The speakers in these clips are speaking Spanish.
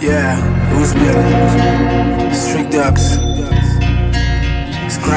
Yeah, Uzbek, Street Ducks.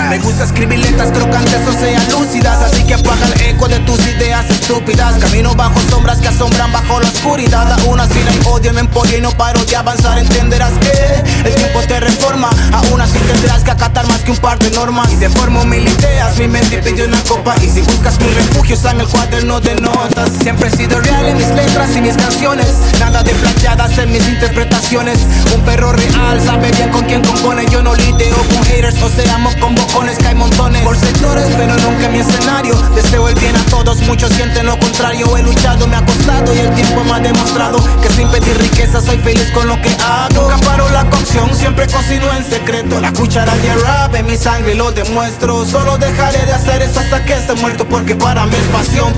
Me gusta escribir letras crocantes o sean lúcidas Así que apaga el eco de tus ideas estúpidas. Camino bajo sombras que asombran bajo la oscuridad. Aún así no odio, me empolla y no paro de avanzar. Entenderás que el tiempo te reforma. Aún así tendrás que acatar más que un par de normas. Y de forma mil ideas, mi mente pidió una copa. Y si buscas mi refugio está en el cuaderno de notas. Siempre he sido real en mis letras y mis canciones. Nada de plateadas en mis interpretaciones. Un perro real sabe bien con quién compone. Yo no lideo con haters, o seamos con bocones que hay montones. Por sectores, pero nunca mi escenario. Deseo el bien a todos, muchos sienten lo contrario. He luchado, me ha costado y el tiempo me ha demostrado Que sin pedir riqueza soy feliz con lo que hago. Nunca paro la cocción, siempre cocino en secreto. La cuchara de rap en mi sangre lo demuestro. Solo dejaré de hacer eso hasta que esté muerto Porque para mí es pasión,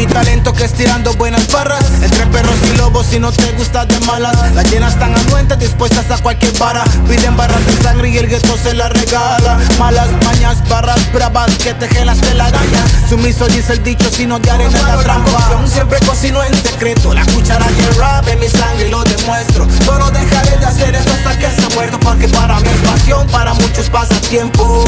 mi talento que estirando buenas barras Entre perros y lobos si no te gusta de malas Las llenas tan anuentes dispuestas a cualquier vara Piden barras de sangre y el gueto se la regala. Malas mañas, barras bravas que tejen las telarañas. Sumiso dice el dicho, si no te haré la trampa. Siempre cocino en secreto, la cuchara de rap en mi sangre lo demuestro. Solo dejaré de hacer eso hasta que se muerto, porque para mí es pasión, para muchos pasa tiempo